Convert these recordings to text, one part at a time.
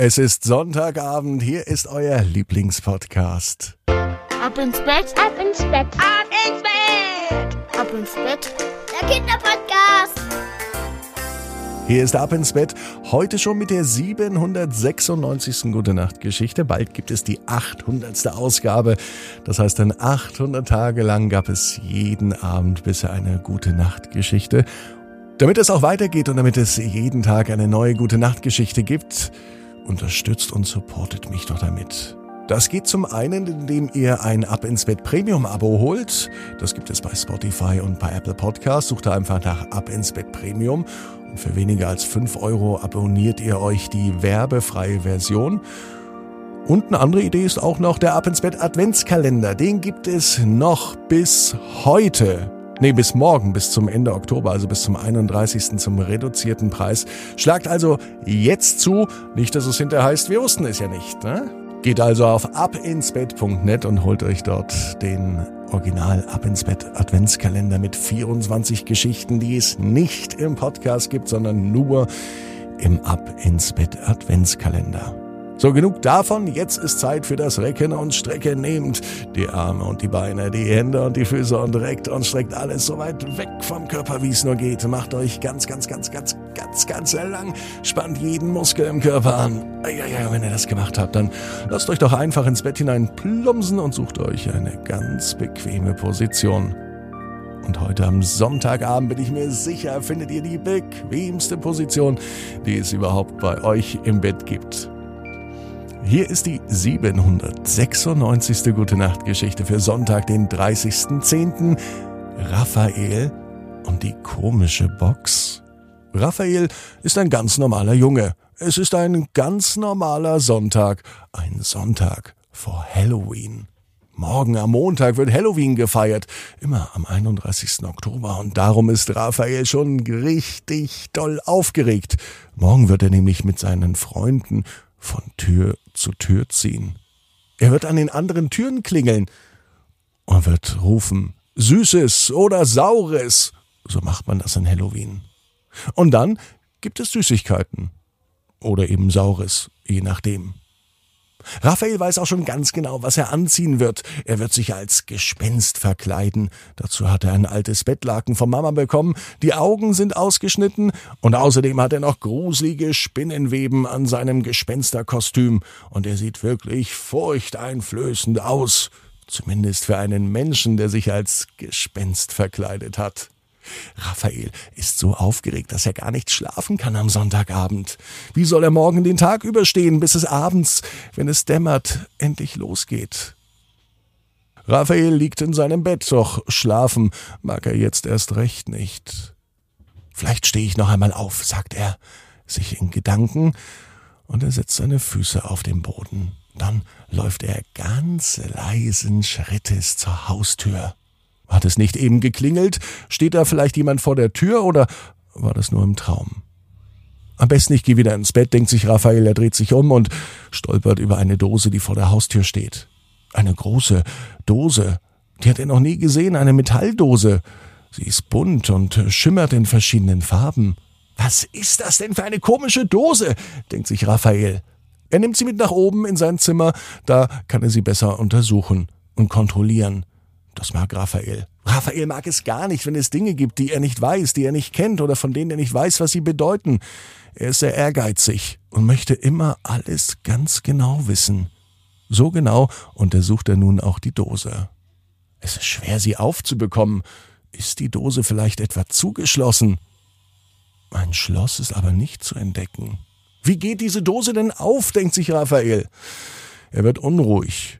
Es ist Sonntagabend, hier ist euer Lieblingspodcast. Ab ins Bett, ab ins Bett, ab ins Bett, ab ins Bett. Der Kinderpodcast. Hier ist Ab ins Bett, heute schon mit der 796. Gute Nacht Geschichte. Bald gibt es die 800. Ausgabe. Das heißt, dann 800 Tage lang gab es jeden Abend bisher eine Gute Nacht Geschichte. Damit es auch weitergeht und damit es jeden Tag eine neue Gute Nacht Geschichte gibt, unterstützt und supportet mich doch damit. Das geht zum einen, indem ihr ein Ab ins Bett Premium Abo holt. Das gibt es bei Spotify und bei Apple Podcasts. Sucht da einfach nach Ab ins Bett Premium. Und für weniger als 5 Euro abonniert ihr euch die werbefreie Version. Und eine andere Idee ist auch noch der Ab ins Bett Adventskalender. Den gibt es noch bis heute. Nee, bis morgen, bis zum Ende Oktober, also bis zum 31. zum reduzierten Preis. Schlagt also jetzt zu, nicht, dass es hinterher heißt, wir wussten es ja nicht. Ne? Geht also auf abinsbett.net und holt euch dort den Original Ab ins Bett Adventskalender mit 24 Geschichten, die es nicht im Podcast gibt, sondern nur im Ab ins Bett Adventskalender. So, genug davon. Jetzt ist Zeit für das Recken und Strecken. Nehmt die Arme und die Beine, die Hände und die Füße und reckt und streckt alles so weit weg vom Körper, wie es nur geht. Macht euch ganz, ganz, ganz, ganz, ganz, ganz lang. Spannt jeden Muskel im Körper an. Ja, ja, wenn ihr das gemacht habt, dann lasst euch doch einfach ins Bett hinein plumpsen und sucht euch eine ganz bequeme Position. Und heute am Sonntagabend bin ich mir sicher, findet ihr die bequemste Position, die es überhaupt bei euch im Bett gibt. Hier ist die 796. Gute Nacht Geschichte für Sonntag, den 30.10. Raphael und die komische Box. Raphael ist ein ganz normaler Junge. Es ist ein ganz normaler Sonntag. Ein Sonntag vor Halloween. Morgen am Montag wird Halloween gefeiert, immer am 31. Oktober, und darum ist Raphael schon richtig doll aufgeregt. Morgen wird er nämlich mit seinen Freunden von Tür zu Tür ziehen. Er wird an den anderen Türen klingeln und wird rufen, Süßes oder Saures. So macht man das an Halloween. Und dann gibt es Süßigkeiten. Oder eben Saures, je nachdem. Raphael weiß auch schon ganz genau, was er anziehen wird. Er wird sich als Gespenst verkleiden. Dazu hat er ein altes Bettlaken von Mama bekommen. Die Augen sind ausgeschnitten und außerdem hat er noch gruselige Spinnenweben an seinem Gespensterkostüm. Und er sieht wirklich furchteinflößend aus. Zumindest für einen Menschen, der sich als Gespenst verkleidet hat. Raphael ist so aufgeregt, dass er gar nicht schlafen kann am Sonntagabend. Wie soll er morgen den Tag überstehen, bis es abends, wenn es dämmert, endlich losgeht? Raphael liegt in seinem Bett, doch schlafen mag er jetzt erst recht nicht. Vielleicht stehe ich noch einmal auf, sagt er, sich in Gedanken, und er setzt seine Füße auf den Boden. Dann läuft er ganz leisen Schrittes zur Haustür. Hat es nicht eben geklingelt? Steht da vielleicht jemand vor der Tür oder war das nur im Traum? Am besten ich gehe wieder ins Bett, denkt sich Raphael, er dreht sich um und stolpert über eine Dose, die vor der Haustür steht. Eine große Dose. Die hat er noch nie gesehen, eine Metalldose. Sie ist bunt und schimmert in verschiedenen Farben. Was ist das denn für eine komische Dose? denkt sich Raphael. Er nimmt sie mit nach oben in sein Zimmer, da kann er sie besser untersuchen und kontrollieren. Das mag Raphael. Raphael mag es gar nicht, wenn es Dinge gibt, die er nicht weiß, die er nicht kennt oder von denen er nicht weiß, was sie bedeuten. Er ist sehr ehrgeizig und möchte immer alles ganz genau wissen. So genau untersucht er nun auch die Dose. Es ist schwer, sie aufzubekommen. Ist die Dose vielleicht etwa zugeschlossen? Ein Schloss ist aber nicht zu entdecken. Wie geht diese Dose denn auf, denkt sich Raphael. Er wird unruhig.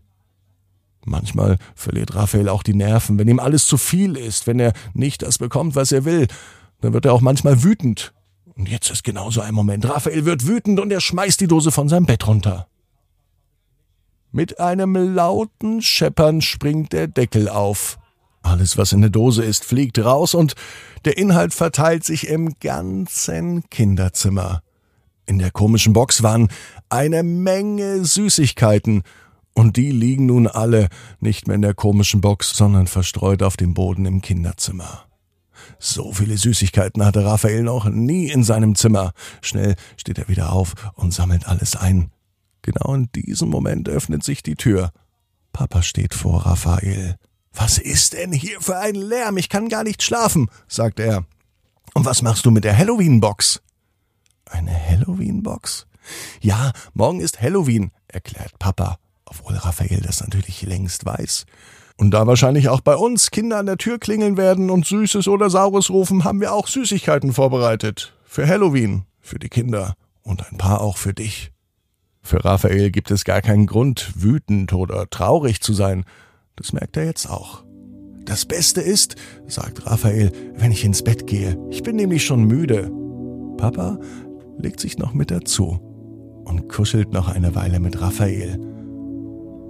Manchmal verliert Raphael auch die Nerven, wenn ihm alles zu viel ist, wenn er nicht das bekommt, was er will. Dann wird er auch manchmal wütend. Und jetzt ist genau so ein Moment. Raphael wird wütend und er schmeißt die Dose von seinem Bett runter. Mit einem lauten Scheppern springt der Deckel auf. Alles, was in der Dose ist, fliegt raus und der Inhalt verteilt sich im ganzen Kinderzimmer. In der komischen Box waren eine Menge Süßigkeiten und die liegen nun alle nicht mehr in der komischen Box, sondern verstreut auf dem Boden im Kinderzimmer. So viele Süßigkeiten hatte Raphael noch nie in seinem Zimmer. Schnell steht er wieder auf und sammelt alles ein. Genau in diesem Moment öffnet sich die Tür. Papa steht vor Raphael. Was ist denn hier für ein Lärm? Ich kann gar nicht schlafen, sagt er. Und was machst du mit der Halloween-Box? Eine Halloween-Box? Ja, morgen ist Halloween, erklärt Papa, obwohl Raphael das natürlich längst weiß. Und da wahrscheinlich auch bei uns Kinder an der Tür klingeln werden und Süßes oder Saures rufen, haben wir auch Süßigkeiten vorbereitet. Für Halloween, für die Kinder und ein paar auch für dich. Für Raphael gibt es gar keinen Grund, wütend oder traurig zu sein. Das merkt er jetzt auch. Das Beste ist, sagt Raphael, wenn ich ins Bett gehe. Ich bin nämlich schon müde. Papa legt sich noch mit dazu und kuschelt noch eine Weile mit Raphael.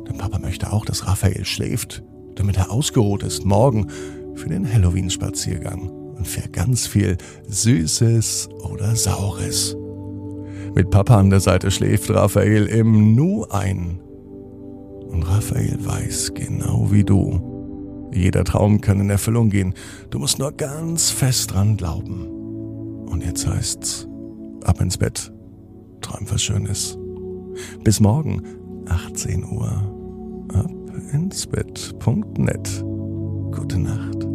Denn Papa möchte auch, dass Raphael schläft damit er ausgeruht ist morgen für den Halloween-Spaziergang und für ganz viel Süßes oder Saures. Mit Papa an der Seite schläft Raphael im Nu ein. Und Raphael weiß genau wie du. Jeder Traum kann in Erfüllung gehen. Du musst nur ganz fest dran glauben. Und jetzt heißt's, ab ins Bett. Träum was Schönes. Bis morgen, 18 Uhr. Insbett.net. Gute Nacht.